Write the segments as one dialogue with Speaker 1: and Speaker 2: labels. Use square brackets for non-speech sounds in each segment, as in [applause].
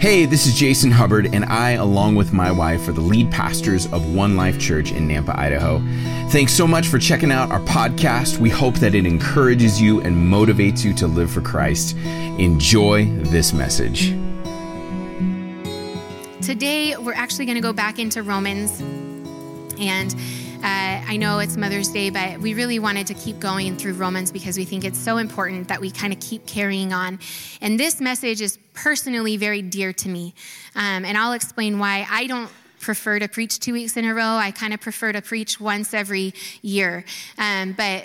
Speaker 1: Hey, this is Jason Hubbard, and I, along with my wife, are the lead pastors of One Life Church in Nampa, Idaho. Thanks so much for checking out our podcast. We hope that it encourages you and motivates you to live for Christ. Enjoy this message.
Speaker 2: Today, we're actually going to go back into Romans and uh, I know it's Mother's Day, but we really wanted to keep going through Romans because we think it's so important that we kind of keep carrying on. And this message is personally very dear to me. Um, and I'll explain why I don't prefer to preach two weeks in a row. I kind of prefer to preach once every year. Um, but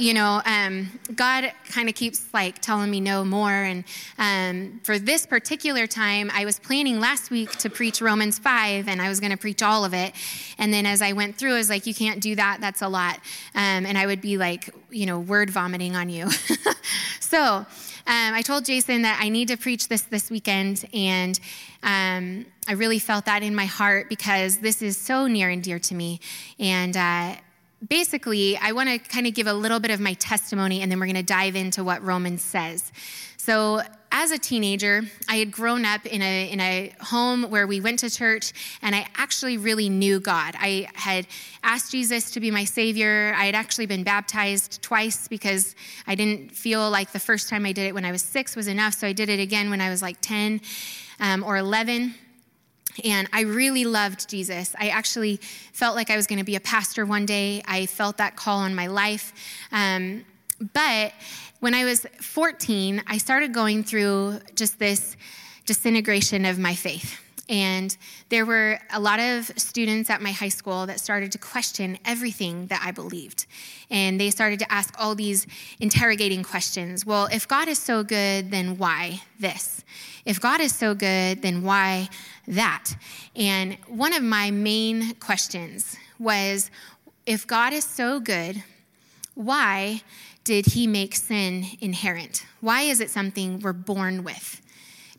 Speaker 2: you know, um, God kind of keeps like telling me no more. And um, for this particular time, I was planning last week to preach Romans 5, and I was going to preach all of it. And then as I went through, I was like, you can't do that. That's a lot. Um, and I would be like, you know, word vomiting on you. [laughs] so um, I told Jason that I need to preach this this weekend. And um, I really felt that in my heart because this is so near and dear to me. And, uh, basically, I want to kind of give a little bit of my testimony and then we're going to dive into what Romans says. So, as a teenager, I had grown up in a, in a home where we went to church and I actually really knew God. I had asked Jesus to be my Savior. I had actually been baptized twice because I didn't feel like the first time I did it when I was six was enough. So I did it again when I was like 10 um, or 11. And I really loved Jesus. I actually felt like I was going to be a pastor one day. I felt that call on my life. Um, but when I was 14, I started going through just this disintegration of my faith. And there were a lot of students at my high school that started to question everything that I believed. And they started to ask all these interrogating questions. Well, if God is so good, then why this? If God is so good, then why that? And one of my main questions was if God is so good, why did he make sin inherent? Why is it something we're born with?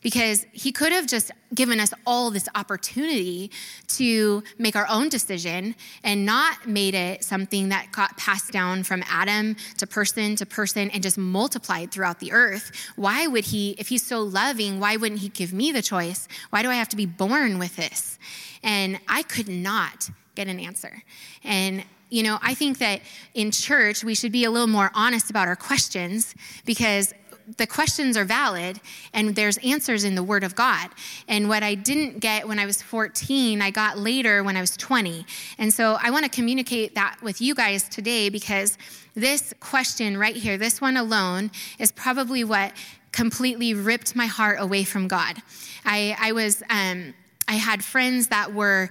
Speaker 2: Because he could have just given us all this opportunity to make our own decision and not made it something that got passed down from Adam to person to person and just multiplied throughout the earth. Why would he, if he's so loving, why wouldn't he give me the choice? Why do I have to be born with this? And I could not get an answer. And you know, I think that in church, we should be a little more honest about our questions because the questions are valid and there's answers in the Word of God. And what I didn't get when I was 14, I got later when I was 20. And so I want to communicate that with you guys today because this question right here, this one alone, is probably what completely ripped my heart away from God. I, I was, um, I had friends that were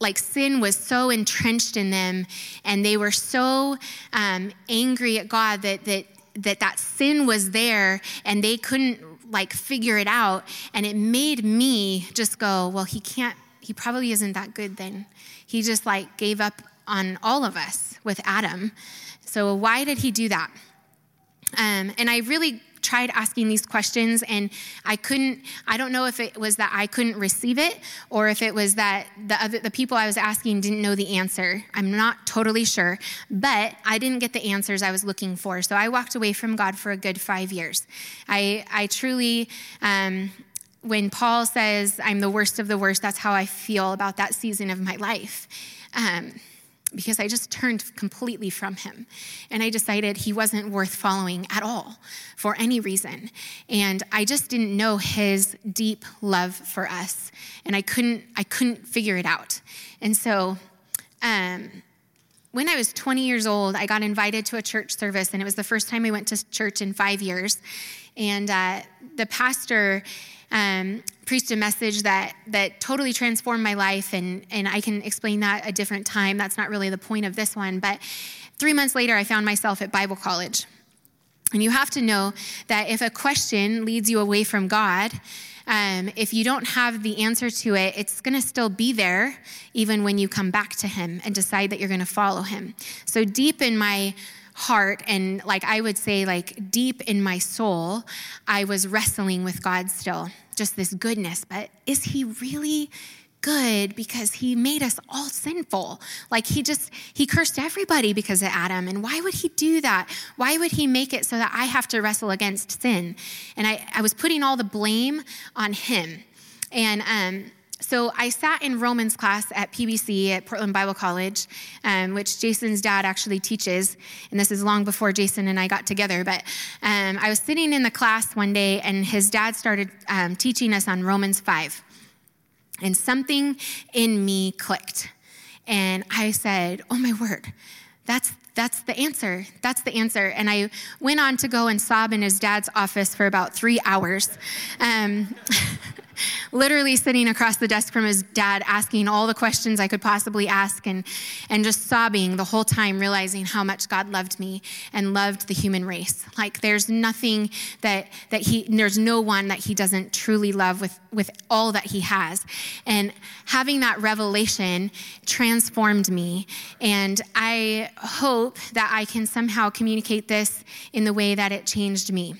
Speaker 2: like sin was so entrenched in them and they were so um, angry at god that, that that that sin was there and they couldn't like figure it out. And it made me just go well he can't he probably isn't that good then. He just like gave up on all of us with adam. So why did he do that? Um, and i really tried asking these questions and I couldn't, I don't know if it was that I couldn't receive it or if it was that the other, the people I was asking didn't know the answer. I'm not totally sure, but I didn't get the answers I was looking for. So I walked away from God for a good five years. I, I truly, um, when Paul says, I'm the worst of the worst, that's how I feel about that season of my life. Um, because I just turned completely from him. And I decided he wasn't worth following at all for any reason. And I just didn't know his deep love for us. And I couldn't, I couldn't figure it out. And so, um, when I was 20 years old, I got invited to a church service, and it was the first time I went to church in five years. And uh, the pastor um, preached a message that that totally transformed my life, and and I can explain that a different time. That's not really the point of this one, but three months later, I found myself at Bible college. And you have to know that if a question leads you away from God, um, if you don't have the answer to it, it's going to still be there even when you come back to Him and decide that you're going to follow Him. So, deep in my heart and like I would say like deep in my soul, I was wrestling with God still. Just this goodness, but is he really good because he made us all sinful. Like he just, he cursed everybody because of Adam. And why would he do that? Why would he make it so that I have to wrestle against sin? And I, I was putting all the blame on him. And um, so I sat in Romans class at PBC at Portland Bible College, um, which Jason's dad actually teaches. And this is long before Jason and I got together. But um, I was sitting in the class one day, and his dad started um, teaching us on Romans 5. And something in me clicked. And I said, Oh my word, that's that's the answer. That's the answer. And I went on to go and sob in his dad's office for about three hours. [laughs] Literally sitting across the desk from his dad, asking all the questions I could possibly ask, and, and just sobbing the whole time, realizing how much God loved me and loved the human race. Like there's nothing that, that he, there's no one that he doesn't truly love with, with all that he has. And having that revelation transformed me. And I hope that I can somehow communicate this in the way that it changed me.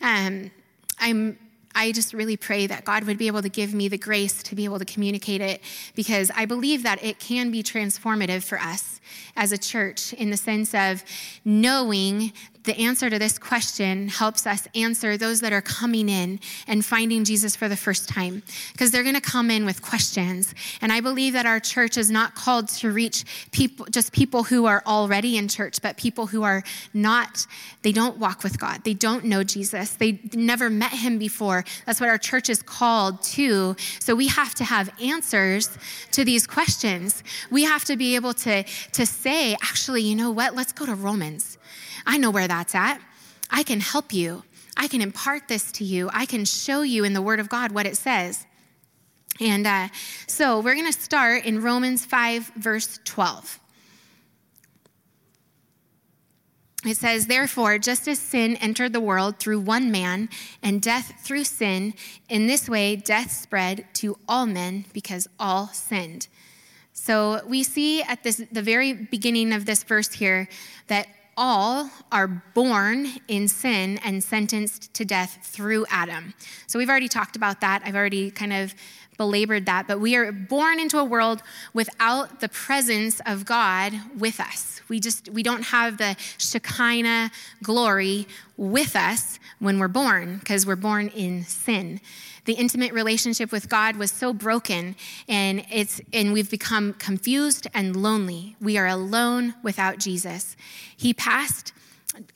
Speaker 2: Um, I'm I just really pray that God would be able to give me the grace to be able to communicate it because I believe that it can be transformative for us as a church in the sense of knowing the answer to this question helps us answer those that are coming in and finding Jesus for the first time because they're going to come in with questions. And I believe that our church is not called to reach people, just people who are already in church, but people who are not, they don't walk with God. They don't know Jesus. They never met him before. That's what our church is called to. So we have to have answers to these questions. We have to be able to, to say, actually, you know what? Let's go to Romans. I know where that's at. I can help you. I can impart this to you. I can show you in the Word of God what it says. And uh, so we're going to start in Romans 5, verse 12. It says, Therefore, just as sin entered the world through one man, and death through sin, in this way death spread to all men because all sinned. So we see at this, the very beginning of this verse here that all are born in sin and sentenced to death through Adam. So we've already talked about that. I've already kind of belabored that, but we are born into a world without the presence of God with us. We just we don't have the Shekinah glory with us when we're born because we're born in sin the intimate relationship with God was so broken and it's and we've become confused and lonely. We are alone without Jesus. He passed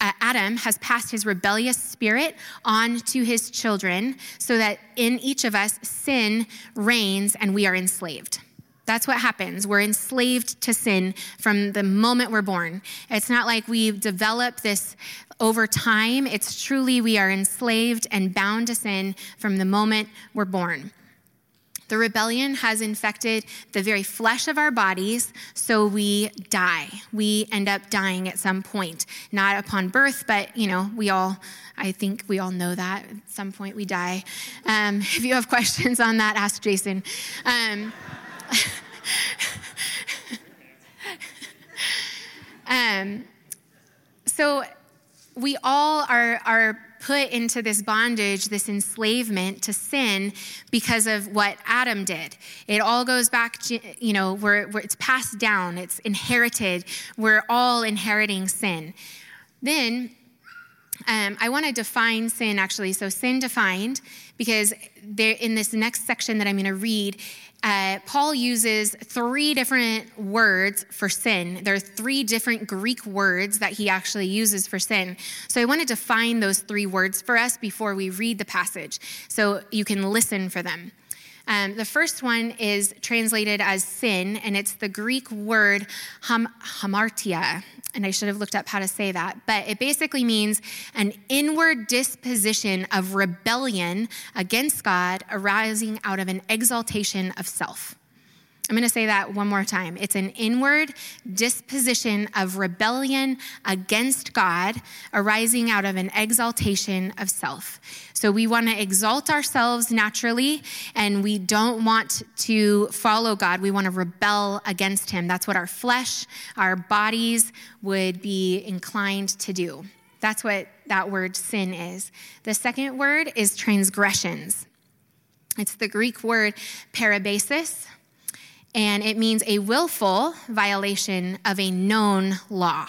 Speaker 2: uh, Adam has passed his rebellious spirit on to his children so that in each of us sin reigns and we are enslaved. That's what happens. We're enslaved to sin from the moment we're born. It's not like we develop this over time. It's truly we are enslaved and bound to sin from the moment we're born. The rebellion has infected the very flesh of our bodies, so we die. We end up dying at some point, not upon birth, but you know, we all, I think we all know that at some point we die. Um, [laughs] if you have questions on that, ask Jason. Um, [laughs] um, so we all are, are put into this bondage, this enslavement to sin because of what Adam did. It all goes back, to, you know, where, where it's passed down, it's inherited. We're all inheriting sin. Then um, I want to define sin actually. So, sin defined, because there, in this next section that I'm going to read, uh, Paul uses three different words for sin. There are three different Greek words that he actually uses for sin. So I want to define those three words for us before we read the passage so you can listen for them. Um, the first one is translated as sin, and it's the Greek word ham- hamartia. And I should have looked up how to say that, but it basically means an inward disposition of rebellion against God arising out of an exaltation of self. I'm going to say that one more time. It's an inward disposition of rebellion against God arising out of an exaltation of self. So we want to exalt ourselves naturally and we don't want to follow God. We want to rebel against Him. That's what our flesh, our bodies would be inclined to do. That's what that word sin is. The second word is transgressions. It's the Greek word parabasis and it means a willful violation of a known law.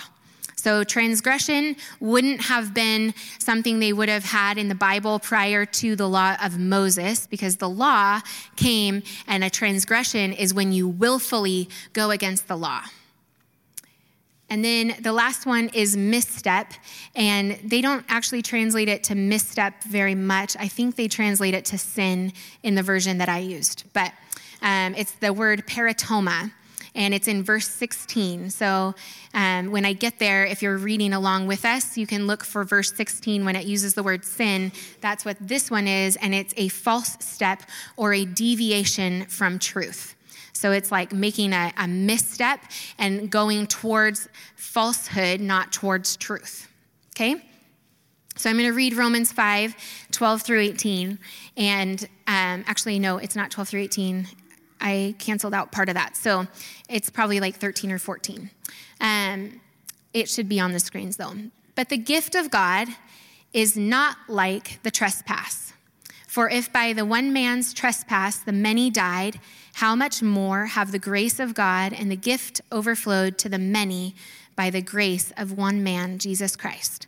Speaker 2: So, transgression wouldn't have been something they would have had in the Bible prior to the law of Moses, because the law came, and a transgression is when you willfully go against the law. And then the last one is misstep, and they don't actually translate it to misstep very much. I think they translate it to sin in the version that I used, but um, it's the word paraptoma and it's in verse 16. So um, when I get there, if you're reading along with us, you can look for verse 16 when it uses the word sin. That's what this one is, and it's a false step or a deviation from truth. So it's like making a, a misstep and going towards falsehood, not towards truth. Okay? So I'm going to read Romans 5, 12 through 18. And um, actually, no, it's not 12 through 18. I canceled out part of that. So it's probably like 13 or 14. Um, it should be on the screens though. But the gift of God is not like the trespass. For if by the one man's trespass the many died, how much more have the grace of God and the gift overflowed to the many by the grace of one man, Jesus Christ?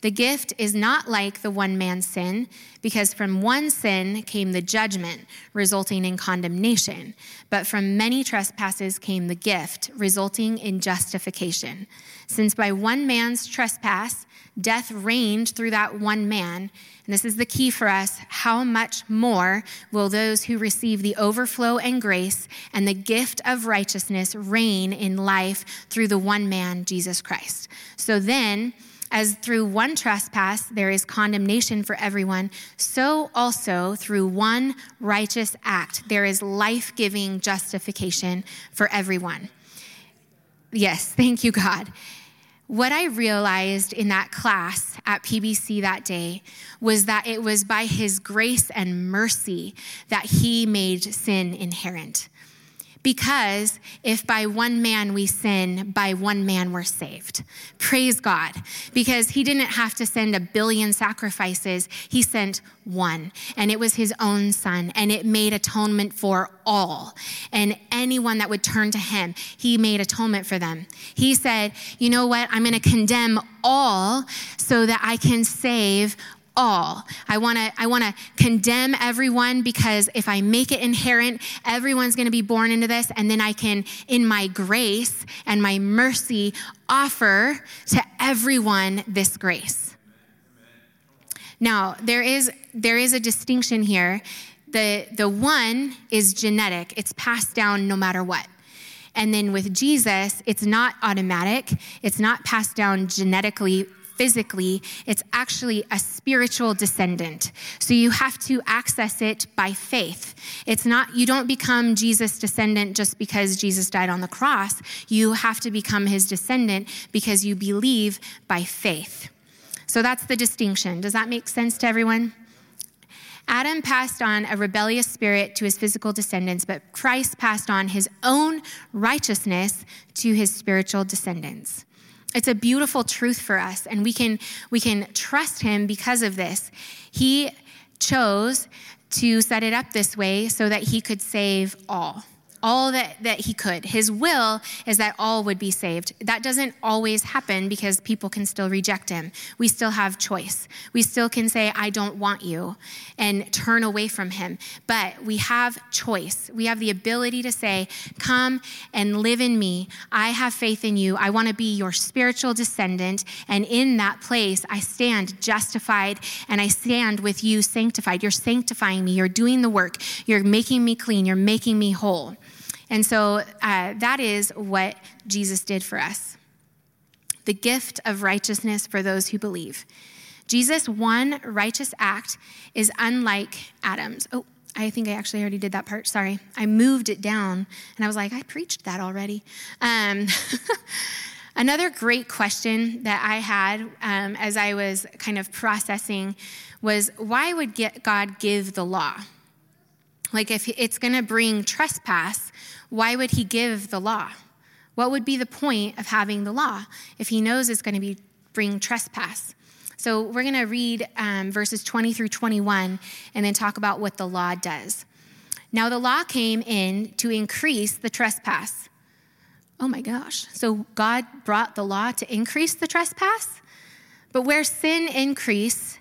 Speaker 2: The gift is not like the one man's sin, because from one sin came the judgment, resulting in condemnation. But from many trespasses came the gift, resulting in justification. Since by one man's trespass, death reigned through that one man, and this is the key for us how much more will those who receive the overflow and grace and the gift of righteousness reign in life through the one man, Jesus Christ? So then, as through one trespass there is condemnation for everyone, so also through one righteous act there is life giving justification for everyone. Yes, [laughs] thank you, God. What I realized in that class at PBC that day was that it was by His grace and mercy that He made sin inherent. Because if by one man we sin, by one man we're saved. Praise God. Because he didn't have to send a billion sacrifices, he sent one, and it was his own son, and it made atonement for all. And anyone that would turn to him, he made atonement for them. He said, You know what? I'm going to condemn all so that I can save all. I want to I want to condemn everyone because if I make it inherent, everyone's going to be born into this and then I can in my grace and my mercy offer to everyone this grace. Now, there is there is a distinction here. The the one is genetic. It's passed down no matter what. And then with Jesus, it's not automatic. It's not passed down genetically physically, it's actually a spiritual descendant. So you have to access it by faith. It's not, you don't become Jesus' descendant just because Jesus died on the cross. You have to become his descendant because you believe by faith. So that's the distinction. Does that make sense to everyone? Adam passed on a rebellious spirit to his physical descendants, but Christ passed on his own righteousness to his spiritual descendants. It's a beautiful truth for us, and we can, we can trust him because of this. He chose to set it up this way so that he could save all all that, that he could. His will is that all would be saved. That doesn't always happen because people can still reject him. We still have choice. We still can say, I don't want you, and turn away from him. But we have choice. We have the ability to say, Come and live in me. I have faith in you. I want to be your spiritual descendant. And in that place, I stand justified and I stand with you sanctified. You're sanctifying me. You're doing the work. You're making me clean. You're making me whole. And so uh, that is what Jesus did for us the gift of righteousness for those who believe. Jesus' one righteous act is unlike Adam's. Oh, I think I actually already did that part. Sorry. I moved it down and I was like, I preached that already. Um, [laughs] another great question that I had um, as I was kind of processing was why would God give the law? Like, if it's going to bring trespass, why would he give the law? What would be the point of having the law if he knows it's going to be bring trespass? So we're going to read um, verses 20 through 21 and then talk about what the law does. Now the law came in to increase the trespass. Oh my gosh. So God brought the law to increase the trespass? But where sin increased,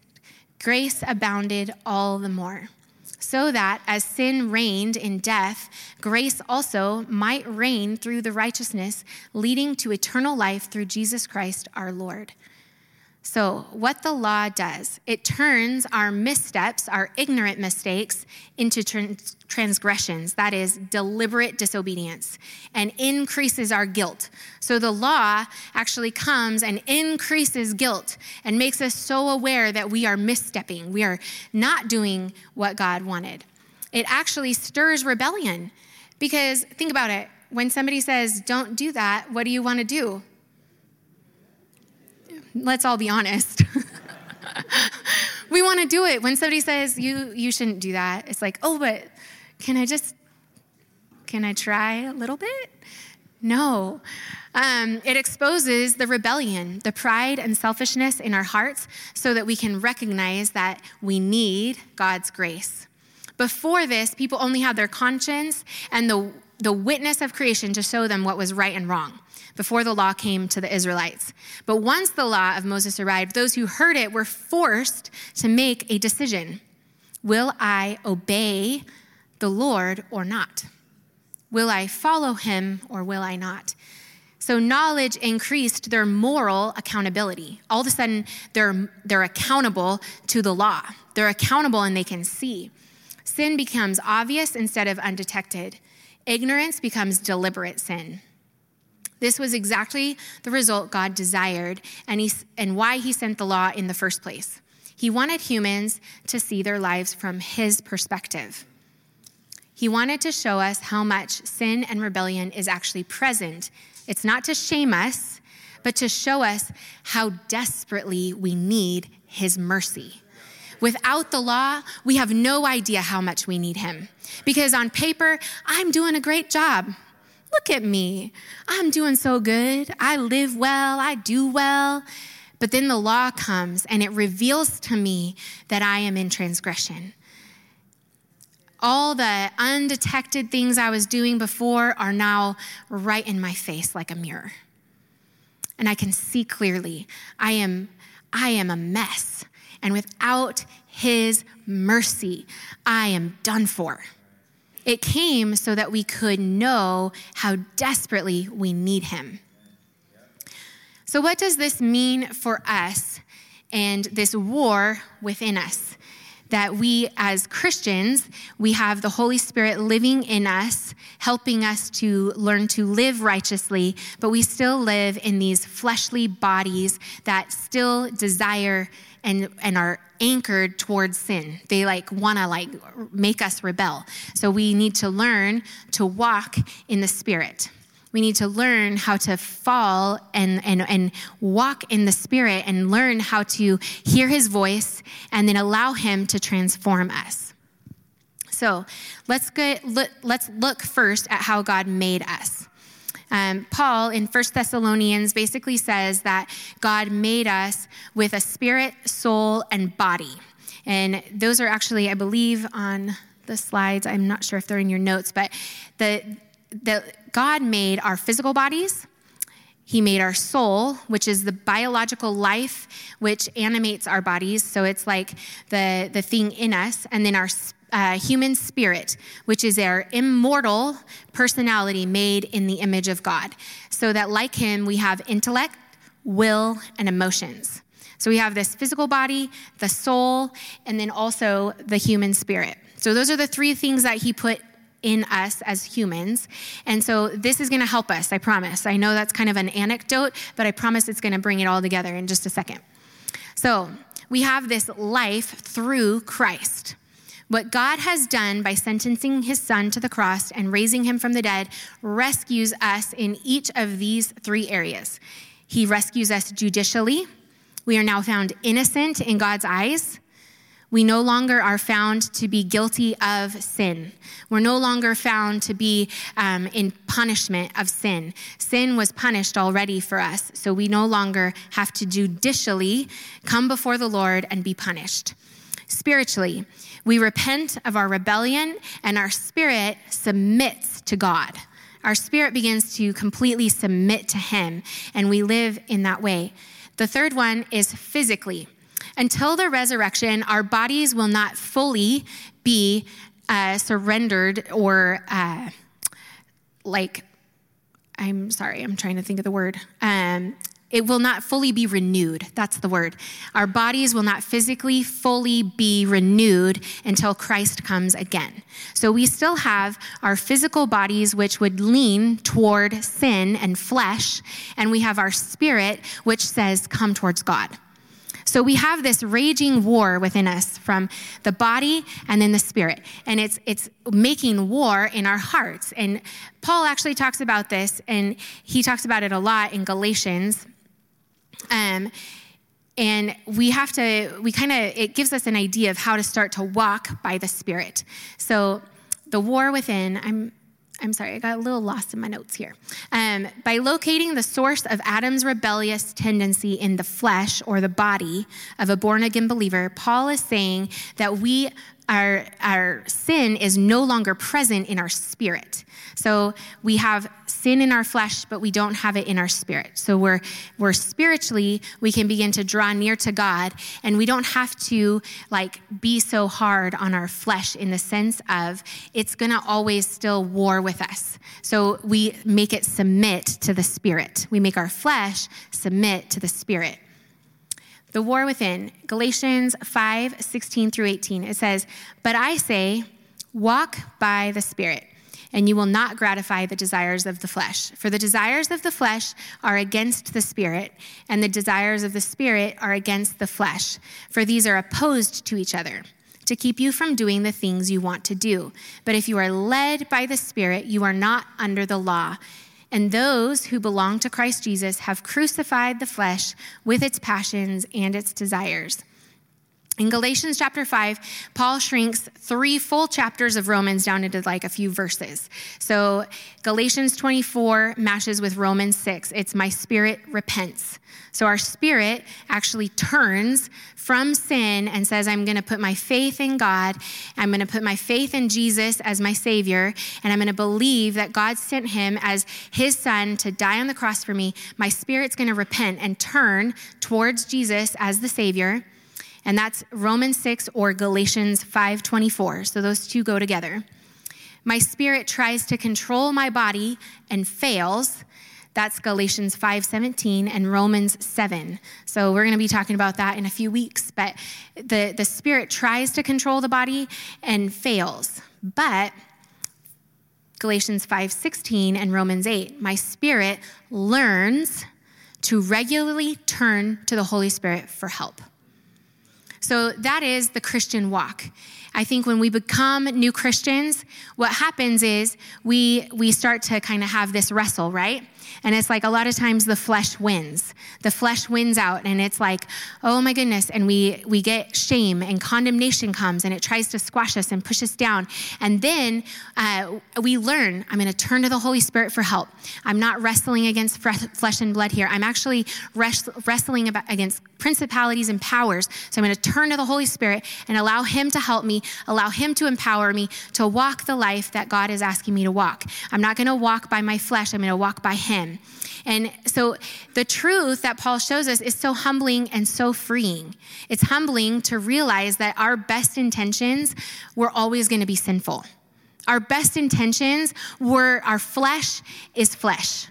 Speaker 2: grace abounded all the more. So that as sin reigned in death, grace also might reign through the righteousness leading to eternal life through Jesus Christ our Lord. So, what the law does, it turns our missteps, our ignorant mistakes, into trans- transgressions, that is, deliberate disobedience, and increases our guilt. So, the law actually comes and increases guilt and makes us so aware that we are misstepping, we are not doing what God wanted. It actually stirs rebellion because think about it when somebody says, Don't do that, what do you want to do? Let's all be honest. [laughs] we want to do it. When somebody says you you shouldn't do that, it's like, "Oh, but can I just can I try a little bit?" No. Um, it exposes the rebellion, the pride and selfishness in our hearts so that we can recognize that we need God's grace. Before this, people only had their conscience and the, the witness of creation to show them what was right and wrong before the law came to the Israelites. But once the law of Moses arrived, those who heard it were forced to make a decision Will I obey the Lord or not? Will I follow him or will I not? So knowledge increased their moral accountability. All of a sudden, they're, they're accountable to the law. They're accountable and they can see. Sin becomes obvious instead of undetected. Ignorance becomes deliberate sin. This was exactly the result God desired and, he, and why he sent the law in the first place. He wanted humans to see their lives from his perspective. He wanted to show us how much sin and rebellion is actually present. It's not to shame us, but to show us how desperately we need his mercy. Without the law, we have no idea how much we need him. Because on paper, I'm doing a great job. Look at me. I'm doing so good. I live well. I do well. But then the law comes and it reveals to me that I am in transgression. All the undetected things I was doing before are now right in my face like a mirror. And I can see clearly I am I am a mess. And without his mercy, I am done for. It came so that we could know how desperately we need him. So, what does this mean for us and this war within us? That we, as Christians, we have the Holy Spirit living in us, helping us to learn to live righteously, but we still live in these fleshly bodies that still desire and, and are anchored towards sin. They like want to like make us rebel. So we need to learn to walk in the spirit. We need to learn how to fall and, and, and walk in the spirit and learn how to hear his voice and then allow him to transform us. So let's get, look, let's look first at how God made us. Um, Paul in 1 Thessalonians basically says that God made us with a spirit, soul, and body. And those are actually, I believe, on the slides. I'm not sure if they're in your notes, but the, the God made our physical bodies. He made our soul, which is the biological life which animates our bodies. So it's like the, the thing in us. And then our human spirit, which is our immortal personality made in the image of God. So that, like Him, we have intellect, will, and emotions. So we have this physical body, the soul, and then also the human spirit. So those are the three things that He put in us as humans. And so this is going to help us, I promise. I know that's kind of an anecdote, but I promise it's going to bring it all together in just a second. So we have this life through Christ. What God has done by sentencing his son to the cross and raising him from the dead rescues us in each of these three areas. He rescues us judicially. We are now found innocent in God's eyes. We no longer are found to be guilty of sin. We're no longer found to be um, in punishment of sin. Sin was punished already for us, so we no longer have to judicially come before the Lord and be punished. Spiritually, we repent of our rebellion and our spirit submits to God. our spirit begins to completely submit to Him, and we live in that way. The third one is physically. Until the resurrection, our bodies will not fully be uh, surrendered or uh, like, I'm sorry, I'm trying to think of the word. Um, it will not fully be renewed. That's the word. Our bodies will not physically fully be renewed until Christ comes again. So we still have our physical bodies, which would lean toward sin and flesh, and we have our spirit, which says, come towards God. So we have this raging war within us from the body and then the spirit. And it's it's making war in our hearts. And Paul actually talks about this and he talks about it a lot in Galatians. Um and we have to we kind of it gives us an idea of how to start to walk by the spirit. So the war within, I'm I'm sorry, I got a little lost in my notes here. Um, by locating the source of Adam's rebellious tendency in the flesh or the body of a born again believer, Paul is saying that we our, our sin is no longer present in our spirit. So we have sin in our flesh, but we don't have it in our spirit. So we're, we're spiritually, we can begin to draw near to God, and we don't have to like be so hard on our flesh in the sense of it's gonna always still war with us. So we make it submit to the spirit. We make our flesh submit to the spirit the war within. Galatians 5 16 through 18. It says, But I say, walk by the Spirit, and you will not gratify the desires of the flesh. For the desires of the flesh are against the Spirit, and the desires of the Spirit are against the flesh. For these are opposed to each other. To keep you from doing the things you want to do. But if you are led by the Spirit, you are not under the law. And those who belong to Christ Jesus have crucified the flesh with its passions and its desires. In Galatians chapter 5, Paul shrinks three full chapters of Romans down into like a few verses. So Galatians 24 matches with Romans 6. It's my spirit repents. So our spirit actually turns from sin and says, I'm going to put my faith in God. I'm going to put my faith in Jesus as my Savior. And I'm going to believe that God sent him as his son to die on the cross for me. My spirit's going to repent and turn towards Jesus as the Savior and that's Romans 6 or Galatians 5:24. So those two go together. My spirit tries to control my body and fails. That's Galatians 5:17 and Romans 7. So we're going to be talking about that in a few weeks, but the the spirit tries to control the body and fails. But Galatians 5:16 and Romans 8, my spirit learns to regularly turn to the Holy Spirit for help. So that is the Christian walk. I think when we become new Christians, what happens is we we start to kind of have this wrestle, right? And it's like a lot of times the flesh wins. The flesh wins out and it's like, oh my goodness. And we, we get shame and condemnation comes and it tries to squash us and push us down. And then uh, we learn, I'm going to turn to the Holy Spirit for help. I'm not wrestling against flesh and blood here. I'm actually wrestling against principalities and powers. So I'm going to turn to the Holy Spirit and allow Him to help me, allow Him to empower me to walk the life that God is asking me to walk. I'm not going to walk by my flesh, I'm going to walk by Him. And so the truth that Paul shows us is so humbling and so freeing. It's humbling to realize that our best intentions were always going to be sinful. Our best intentions were our flesh is flesh.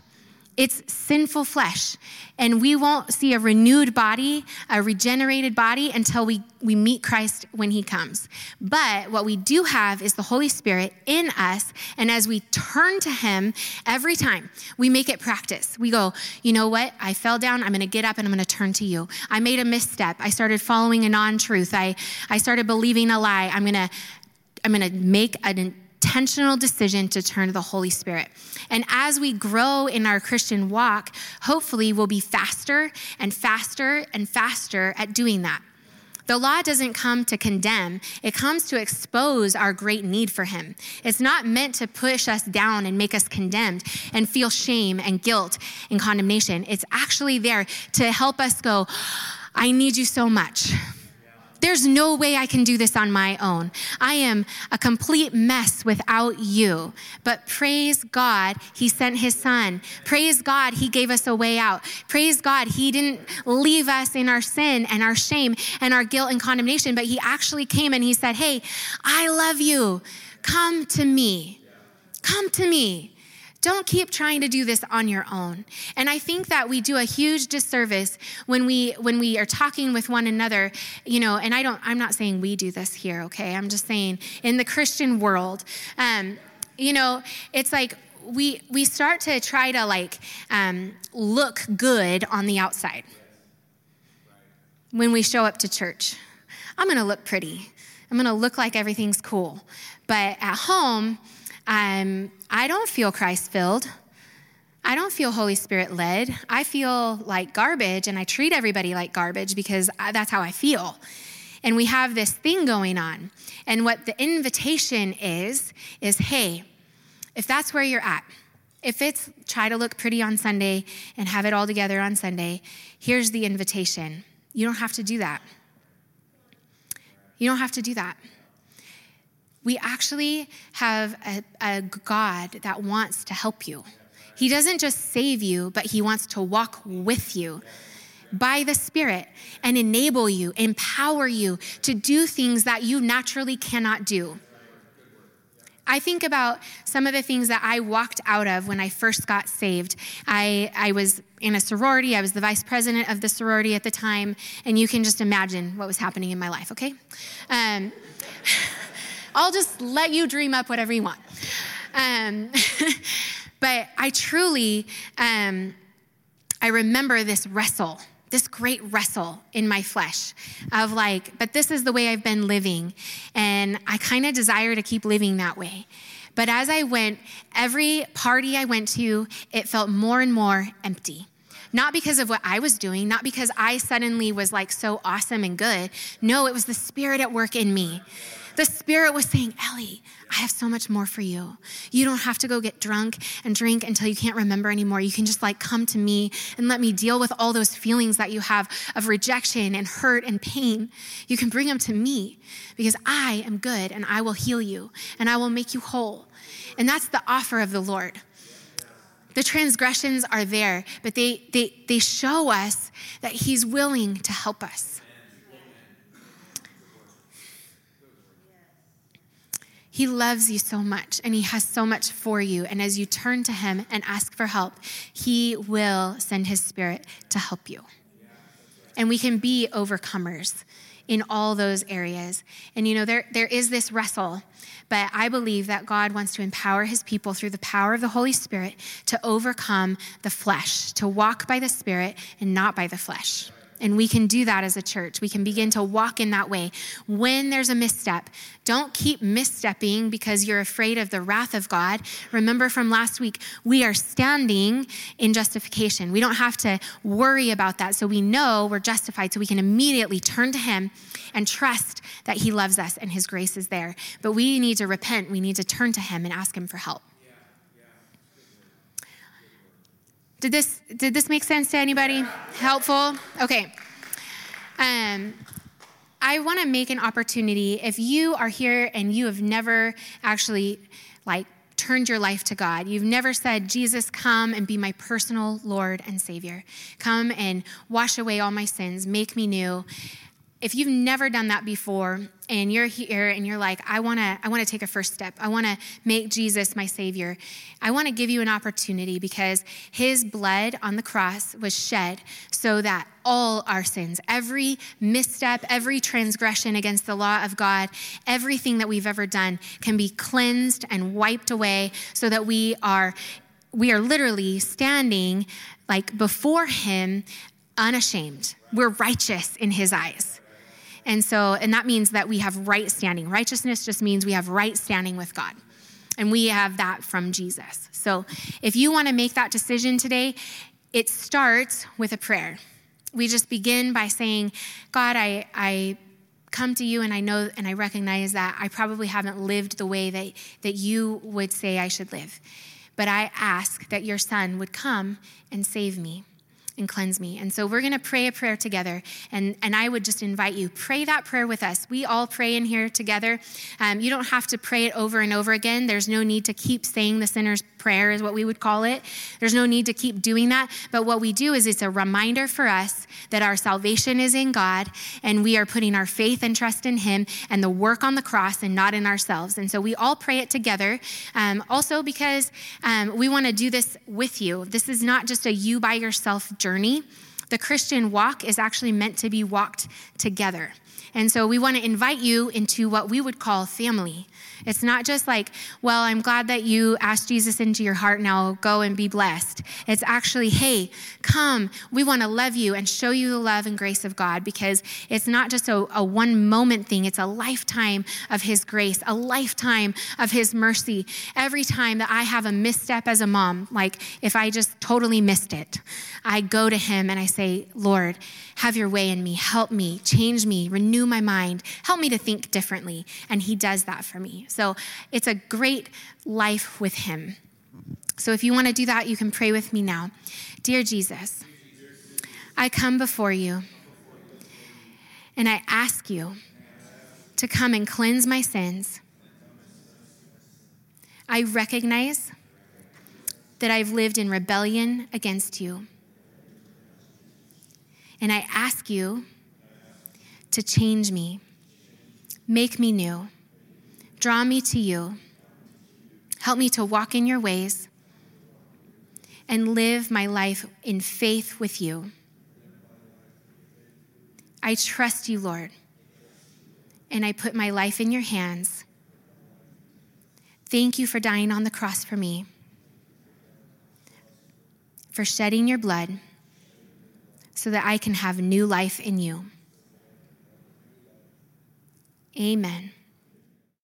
Speaker 2: It's sinful flesh. And we won't see a renewed body, a regenerated body until we, we meet Christ when he comes. But what we do have is the Holy Spirit in us. And as we turn to him every time, we make it practice. We go, you know what? I fell down. I'm going to get up and I'm going to turn to you. I made a misstep. I started following a non truth. I, I started believing a lie. I'm going to I'm going to make an intentional decision to turn to the Holy Spirit. And as we grow in our Christian walk, hopefully we'll be faster and faster and faster at doing that. The law doesn't come to condemn, it comes to expose our great need for Him. It's not meant to push us down and make us condemned and feel shame and guilt and condemnation. It's actually there to help us go, I need you so much. There's no way I can do this on my own. I am a complete mess without you. But praise God, He sent His Son. Praise God, He gave us a way out. Praise God, He didn't leave us in our sin and our shame and our guilt and condemnation, but He actually came and He said, Hey, I love you. Come to me. Come to me. Don't keep trying to do this on your own. And I think that we do a huge disservice when we when we are talking with one another, you know, and I don't I'm not saying we do this here, okay? I'm just saying in the Christian world, um, you know, it's like we we start to try to like um, look good on the outside when we show up to church. I'm going to look pretty. I'm going to look like everything's cool. But at home, um, I don't feel Christ filled. I don't feel Holy Spirit led. I feel like garbage and I treat everybody like garbage because that's how I feel. And we have this thing going on. And what the invitation is, is hey, if that's where you're at, if it's try to look pretty on Sunday and have it all together on Sunday, here's the invitation. You don't have to do that. You don't have to do that. We actually have a, a God that wants to help you. He doesn't just save you, but He wants to walk with you by the Spirit and enable you, empower you to do things that you naturally cannot do. I think about some of the things that I walked out of when I first got saved. I, I was in a sorority, I was the vice president of the sorority at the time, and you can just imagine what was happening in my life, okay? Um, [laughs] I'll just let you dream up whatever you want. Um, [laughs] but I truly, um, I remember this wrestle, this great wrestle in my flesh of like, but this is the way I've been living. And I kind of desire to keep living that way. But as I went, every party I went to, it felt more and more empty. Not because of what I was doing, not because I suddenly was like so awesome and good. No, it was the Spirit at work in me. The Spirit was saying, Ellie, I have so much more for you. You don't have to go get drunk and drink until you can't remember anymore. You can just like come to me and let me deal with all those feelings that you have of rejection and hurt and pain. You can bring them to me because I am good and I will heal you and I will make you whole. And that's the offer of the Lord. The transgressions are there, but they, they, they show us that He's willing to help us. He loves you so much and He has so much for you. And as you turn to Him and ask for help, He will send His Spirit to help you. And we can be overcomers in all those areas. And you know, there, there is this wrestle, but I believe that God wants to empower his people through the power of the Holy Spirit to overcome the flesh, to walk by the Spirit and not by the flesh. And we can do that as a church. We can begin to walk in that way. When there's a misstep, don't keep misstepping because you're afraid of the wrath of God. Remember from last week, we are standing in justification. We don't have to worry about that. So we know we're justified, so we can immediately turn to Him and trust that He loves us and His grace is there. But we need to repent. We need to turn to Him and ask Him for help. Did this did this make sense to anybody? Helpful? Okay. Um, I want to make an opportunity if you are here and you have never actually like turned your life to God. You've never said, Jesus, come and be my personal Lord and Savior. Come and wash away all my sins, make me new if you've never done that before and you're here and you're like i want to i want to take a first step. I want to make jesus my savior. I want to give you an opportunity because his blood on the cross was shed so that all our sins every misstep every transgression against the law of god everything that we've ever done can be cleansed and wiped away so that we are we are literally standing like before him unashamed. We're righteous in his eyes and so, and that means that we have right standing. Righteousness just means we have right standing with God. And we have that from Jesus. So if you want to make that decision today, it starts with a prayer. We just begin by saying, God, I, I come to you and I know and I recognize that I probably haven't lived the way that, that you would say I should live. But I ask that your son would come and save me. And cleanse me. And so we're going to pray a prayer together. And, and I would just invite you, pray that prayer with us. We all pray in here together. Um, you don't have to pray it over and over again. There's no need to keep saying the sinner's prayer, is what we would call it. There's no need to keep doing that. But what we do is it's a reminder for us that our salvation is in God and we are putting our faith and trust in Him and the work on the cross and not in ourselves. And so we all pray it together. Um, also, because um, we want to do this with you. This is not just a you by yourself journey. The Christian walk is actually meant to be walked together. And so we want to invite you into what we would call family. It's not just like, well, I'm glad that you asked Jesus into your heart. Now go and be blessed. It's actually, hey, come. We want to love you and show you the love and grace of God because it's not just a, a one moment thing, it's a lifetime of His grace, a lifetime of His mercy. Every time that I have a misstep as a mom, like if I just totally missed it, I go to Him and I say, Lord, have your way in me. Help me, change me, my mind, help me to think differently. And He does that for me. So it's a great life with Him. So if you want to do that, you can pray with me now. Dear Jesus, I come before you and I ask you to come and cleanse my sins. I recognize that I've lived in rebellion against you. And I ask you to change me, make me new, draw me to you, help me to walk in your ways, and live my life in faith with you. I trust you, Lord, and I put my life in your hands. Thank you for dying on the cross for me, for shedding your blood so that I can have new life in you. Amen.